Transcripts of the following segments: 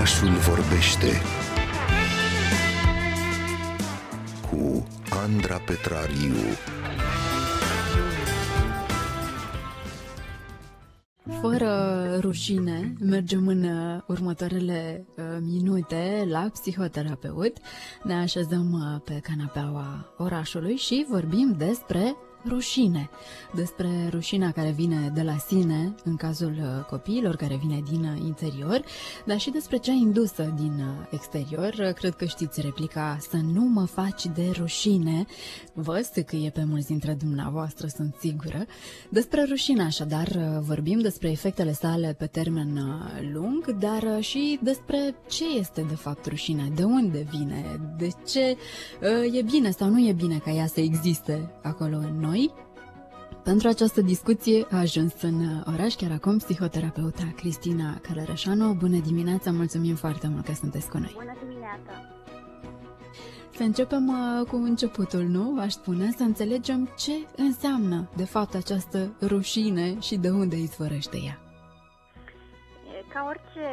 Orașul vorbește cu Andra Petrariu. Fără rușine, mergem în uh, următoarele uh, minute la psihoterapeut. Ne așezăm uh, pe canapeaua orașului și vorbim despre rușine, despre rușinea care vine de la sine în cazul uh, copiilor, care vine din uh, interior, dar și despre cea indusă din uh, exterior. Cred că știți replica să nu mă faci de rușine. Vă e pe mulți dintre dumneavoastră, sunt sigură. Despre rușine, așadar, vorbim despre efectele sale pe termen lung, dar și despre ce este de fapt rușinea, de unde vine, de ce e bine sau nu e bine ca ea să existe acolo în noi noi. Pentru această discuție a ajuns în oraș chiar acum psihoterapeuta Cristina Călărășanu. Bună dimineața, mulțumim foarte mult că sunteți cu noi. Bună dimineața! Să începem uh, cu începutul, nu? Aș spune, să înțelegem ce înseamnă, de fapt, această rușine și de unde izvorăște ea. Ca orice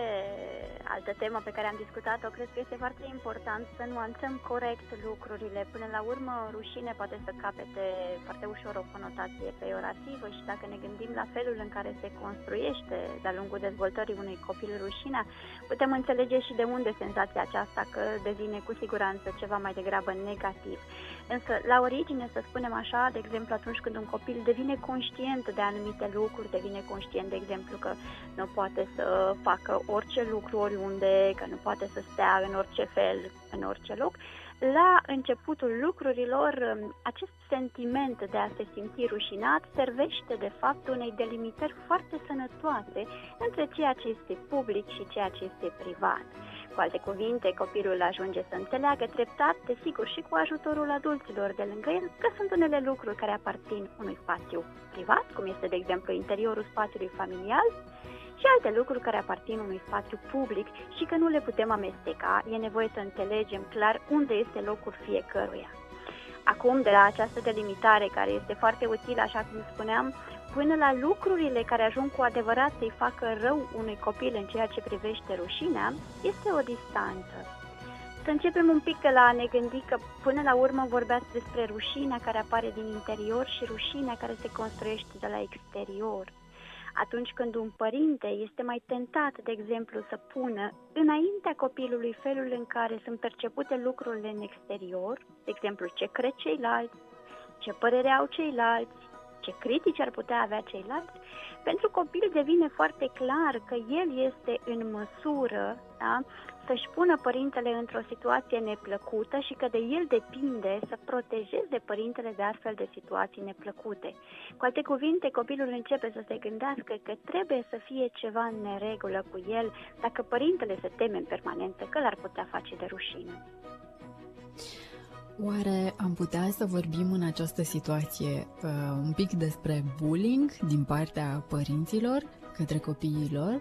altă temă pe care am discutat-o, cred că este foarte important să nuanțăm corect lucrurile. Până la urmă, rușine poate să capete foarte ușor o conotație peiorativă și dacă ne gândim la felul în care se construiește de-a lungul dezvoltării unui copil rușinea, putem înțelege și de unde senzația aceasta că devine cu siguranță ceva mai degrabă negativ. Însă, la origine, să spunem așa, de exemplu, atunci când un copil devine conștient de anumite lucruri, devine conștient, de exemplu, că nu poate să facă orice lucru oriunde, că nu poate să stea în orice fel, în orice loc, la începutul lucrurilor, acest sentiment de a se simți rușinat servește de fapt unei delimitări foarte sănătoase între ceea ce este public și ceea ce este privat. Cu alte cuvinte, copilul ajunge să înțeleagă treptat, desigur, și cu ajutorul adulților de lângă el, că sunt unele lucruri care aparțin unui spațiu privat, cum este, de exemplu, interiorul spațiului familial, și alte lucruri care aparțin unui spațiu public și că nu le putem amesteca, e nevoie să înțelegem clar unde este locul fiecăruia. Acum, de la această delimitare, care este foarte utilă, așa cum spuneam, până la lucrurile care ajung cu adevărat să-i facă rău unui copil în ceea ce privește rușinea, este o distanță. Să începem un pic de la a ne gândi că până la urmă vorbeați despre rușinea care apare din interior și rușinea care se construiește de la exterior. Atunci când un părinte este mai tentat, de exemplu, să pună înaintea copilului felul în care sunt percepute lucrurile în exterior, de exemplu, ce cred ceilalți, ce părere au ceilalți, ce critici ar putea avea ceilalți, pentru copil devine foarte clar că el este în măsură da, să-și pună părintele într-o situație neplăcută și că de el depinde să protejeze părintele de astfel de situații neplăcute. Cu alte cuvinte, copilul începe să se gândească că trebuie să fie ceva în neregulă cu el dacă părintele se teme în permanență că l-ar putea face de rușine. Oare am putea să vorbim în această situație uh, un pic despre bullying din partea părinților către copiilor?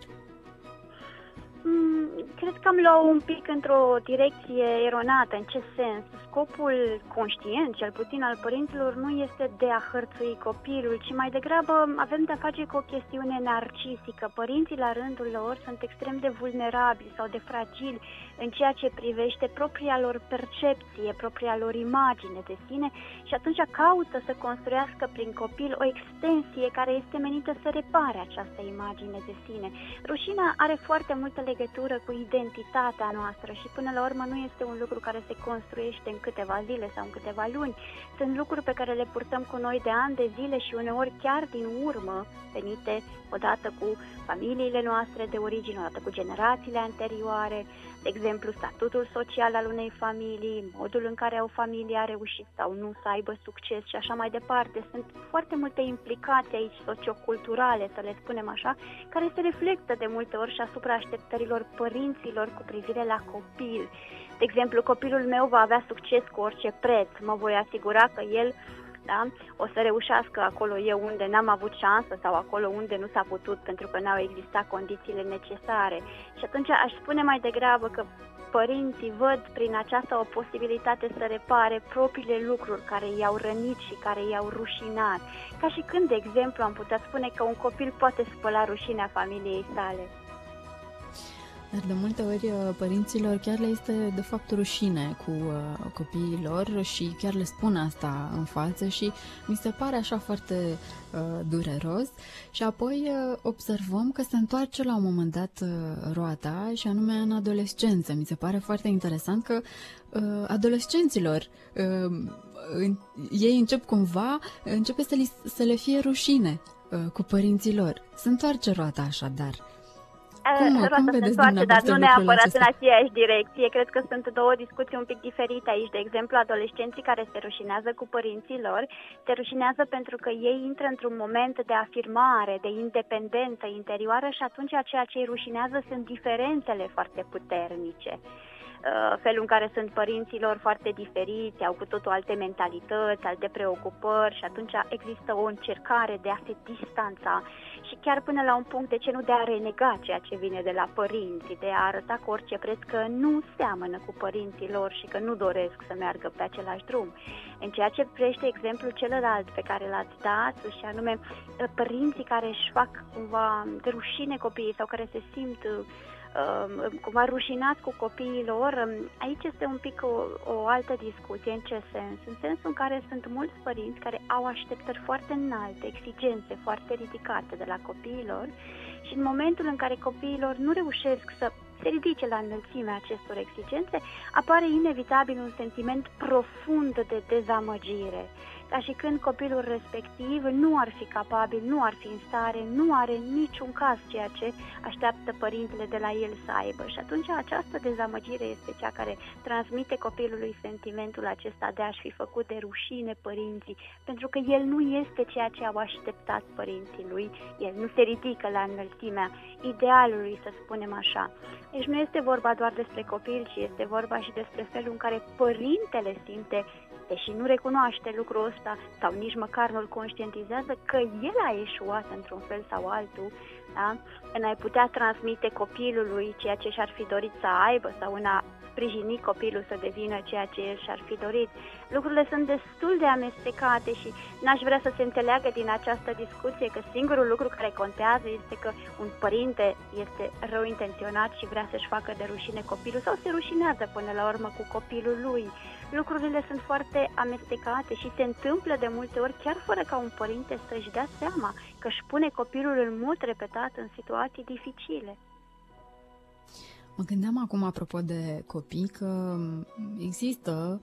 Mm, cred că am luat un pic într-o direcție eronată. În ce sens? Scopul conștient, cel puțin al părinților, nu este de a hărțui copilul, ci mai degrabă avem de-a face cu o chestiune narcisică. Părinții, la rândul lor, sunt extrem de vulnerabili sau de fragili în ceea ce privește propria lor percepție, propria lor imagine de sine și atunci caută să construiască prin copil o extensie care este menită să repare această imagine de sine. Rușina are foarte multă legătură cu identitatea noastră și până la urmă nu este un lucru care se construiește în câteva zile sau în câteva luni. Sunt lucruri pe care le purtăm cu noi de ani de zile și uneori chiar din urmă, venite odată cu familiile noastre de origine, odată cu generațiile anterioare, de exemplu, statutul social al unei familii, modul în care o familie a reușit sau nu să aibă succes și așa mai departe. Sunt foarte multe implicații aici socioculturale, să le spunem așa, care se reflectă de multe ori și asupra așteptărilor părinților cu privire la copil. De exemplu, copilul meu va avea succes cu orice preț. Mă voi asigura că el da? o să reușească acolo eu unde n-am avut șansă sau acolo unde nu s-a putut pentru că n-au existat condițiile necesare. Și atunci aș spune mai degrabă că părinții văd prin aceasta o posibilitate să repare propriile lucruri care i-au rănit și care i-au rușinat. Ca și când, de exemplu, am putea spune că un copil poate spăla rușinea familiei sale. Dar de multe ori uh, părinților chiar le este de fapt rușine cu uh, copiii lor și chiar le spun asta în față și mi se pare așa foarte uh, dureros și apoi uh, observăm că se întoarce la un moment dat uh, roata și anume în adolescență. Mi se pare foarte interesant că uh, adolescenților uh, în, ei încep cumva, începe să, li, să le fie rușine uh, cu părinții lor. Se întoarce roata așadar. Cum, roata cum se vedeți întoarce, dar nu dumneavoastră neapărat lucrul în acesta? aceeași direcție. Cred că sunt două discuții un pic diferite aici. De exemplu, adolescenții care se rușinează cu părinții lor, se rușinează pentru că ei intră într-un moment de afirmare, de independență interioară și atunci ceea ce îi rușinează sunt diferențele foarte puternice. Uh, felul în care sunt părinților foarte diferiți, au cu totul alte mentalități, alte preocupări și atunci există o încercare de a se distanța și chiar până la un punct, de ce nu, de a renega ceea ce vine de la părinți, de a arăta cu orice preț că nu seamănă cu părinții lor și că nu doresc să meargă pe același drum. În ceea ce privește exemplul celălalt pe care l-ați dat, și anume uh, părinții care își fac cumva de rușine copiii sau care se simt uh, uh, cumva rușinați cu copiii lor, um, aici este un pic o, o altă discuție. În ce sens? În sensul în care sunt mulți părinți care au așteptări foarte înalte, exigențe foarte ridicate de la copiii lor și în momentul în care copiilor nu reușesc să se ridice la înălțimea acestor exigențe, apare inevitabil un sentiment profund de dezamăgire ca și când copilul respectiv nu ar fi capabil, nu ar fi în stare, nu are niciun caz ceea ce așteaptă părintele de la el să aibă. Și atunci această dezamăgire este cea care transmite copilului sentimentul acesta de a-și fi făcut de rușine părinții, pentru că el nu este ceea ce au așteptat părinții lui, el nu se ridică la înălțimea idealului, să spunem așa. Deci nu este vorba doar despre copil, ci este vorba și despre felul în care părintele simte deși nu recunoaște lucrul ăsta sau nici măcar nu-l conștientizează că el a eșuat într-un fel sau altul, da? în a putea transmite copilului ceea ce și-ar fi dorit să aibă sau în a sprijini copilul să devină ceea ce el și-ar fi dorit. Lucrurile sunt destul de amestecate și n-aș vrea să se înțeleagă din această discuție că singurul lucru care contează este că un părinte este rău intenționat și vrea să-și facă de rușine copilul sau se rușinează până la urmă cu copilul lui lucrurile sunt foarte amestecate și se întâmplă de multe ori chiar fără ca un părinte să-și dea seama că își pune copilul în mult repetat în situații dificile. Mă gândeam acum, apropo de copii, că există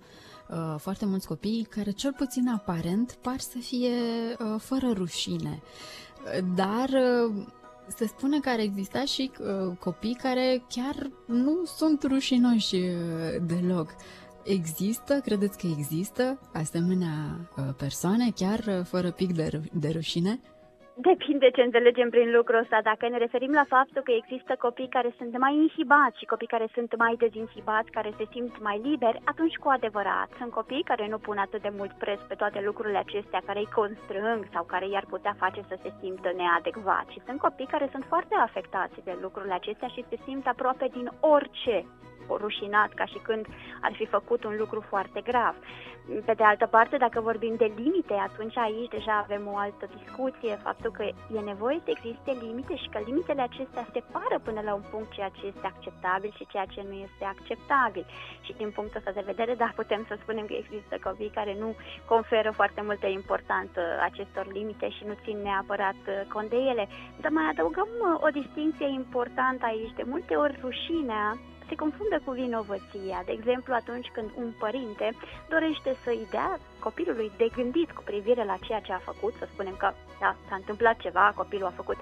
uh, foarte mulți copii care, cel puțin aparent, par să fie uh, fără rușine. Dar uh, se spune că ar exista și uh, copii care chiar nu sunt rușinoși uh, deloc. Există, credeți că există asemenea uh, persoane, chiar uh, fără pic de, ru- de rușine? Depinde ce înțelegem prin lucrul ăsta. Dacă ne referim la faptul că există copii care sunt mai inhibați și copii care sunt mai dezinhibați, care se simt mai liberi, atunci cu adevărat sunt copii care nu pun atât de mult preț pe toate lucrurile acestea care îi constrâng sau care i-ar putea face să se simtă neadecvat. Și sunt copii care sunt foarte afectați de lucrurile acestea și se simt aproape din orice rușinat, ca și când ar fi făcut un lucru foarte grav. Pe de altă parte, dacă vorbim de limite, atunci aici deja avem o altă discuție, faptul că e nevoie să existe limite și că limitele acestea separă până la un punct ceea ce este acceptabil și ceea ce nu este acceptabil. Și din punctul ăsta de vedere, da, putem să spunem că există copii care nu conferă foarte multă importanță acestor limite și nu țin neapărat cont de ele. Dar mai adăugăm o distinție importantă aici. De multe ori rușinea se confundă cu vinovăția. De exemplu, atunci când un părinte dorește să-i dea copilului de gândit cu privire la ceea ce a făcut, să spunem că da, s-a întâmplat ceva, copilul a făcut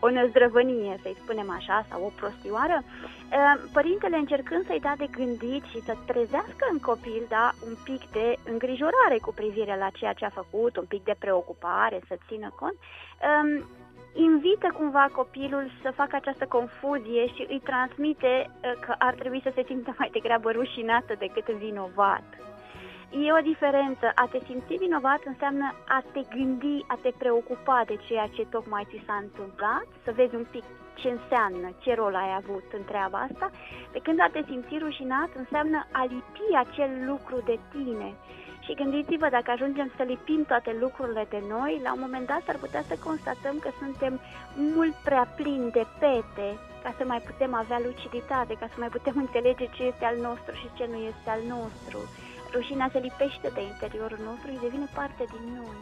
o năzdrăvănie, să-i spunem așa, sau o prostioară, părintele încercând să-i dea de gândit și să trezească în copil da, un pic de îngrijorare cu privire la ceea ce a făcut, un pic de preocupare, să țină cont, invită cumva copilul să facă această confuzie și îi transmite că ar trebui să se simtă mai degrabă rușinată decât vinovat. E o diferență. A te simți vinovat înseamnă a te gândi, a te preocupa de ceea ce tocmai ți s-a întâmplat, să vezi un pic ce înseamnă, ce rol ai avut în treaba asta, pe când a te simți rușinat înseamnă a lipi acel lucru de tine. Și gândiți-vă, dacă ajungem să lipim toate lucrurile de noi, la un moment dat ar putea să constatăm că suntem mult prea plini de pete ca să mai putem avea luciditate, ca să mai putem înțelege ce este al nostru și ce nu este al nostru. Rușinea se lipește de interiorul nostru și devine parte din noi.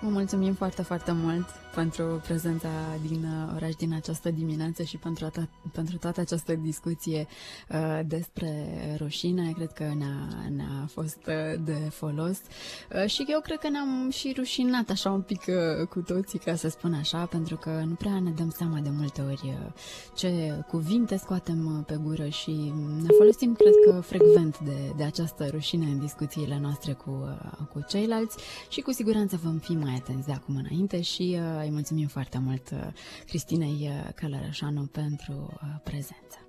Vă mulțumim foarte, foarte mult pentru prezența din uh, oraș din această dimineață și pentru, ata, pentru toată această discuție uh, despre rușine. Cred că ne-a, ne-a fost uh, de folos uh, și eu cred că ne-am și rușinat așa un pic uh, cu toții, ca să spun așa, pentru că nu prea ne dăm seama de multe ori uh, ce cuvinte scoatem uh, pe gură și ne folosim, cred că, frecvent de, de această rușine în discuțiile noastre cu, uh, cu ceilalți și cu siguranță vom fi mai atenți de acum înainte și uh, îi mulțumim foarte mult uh, Cristinei uh, Călărășanu pentru uh, prezență.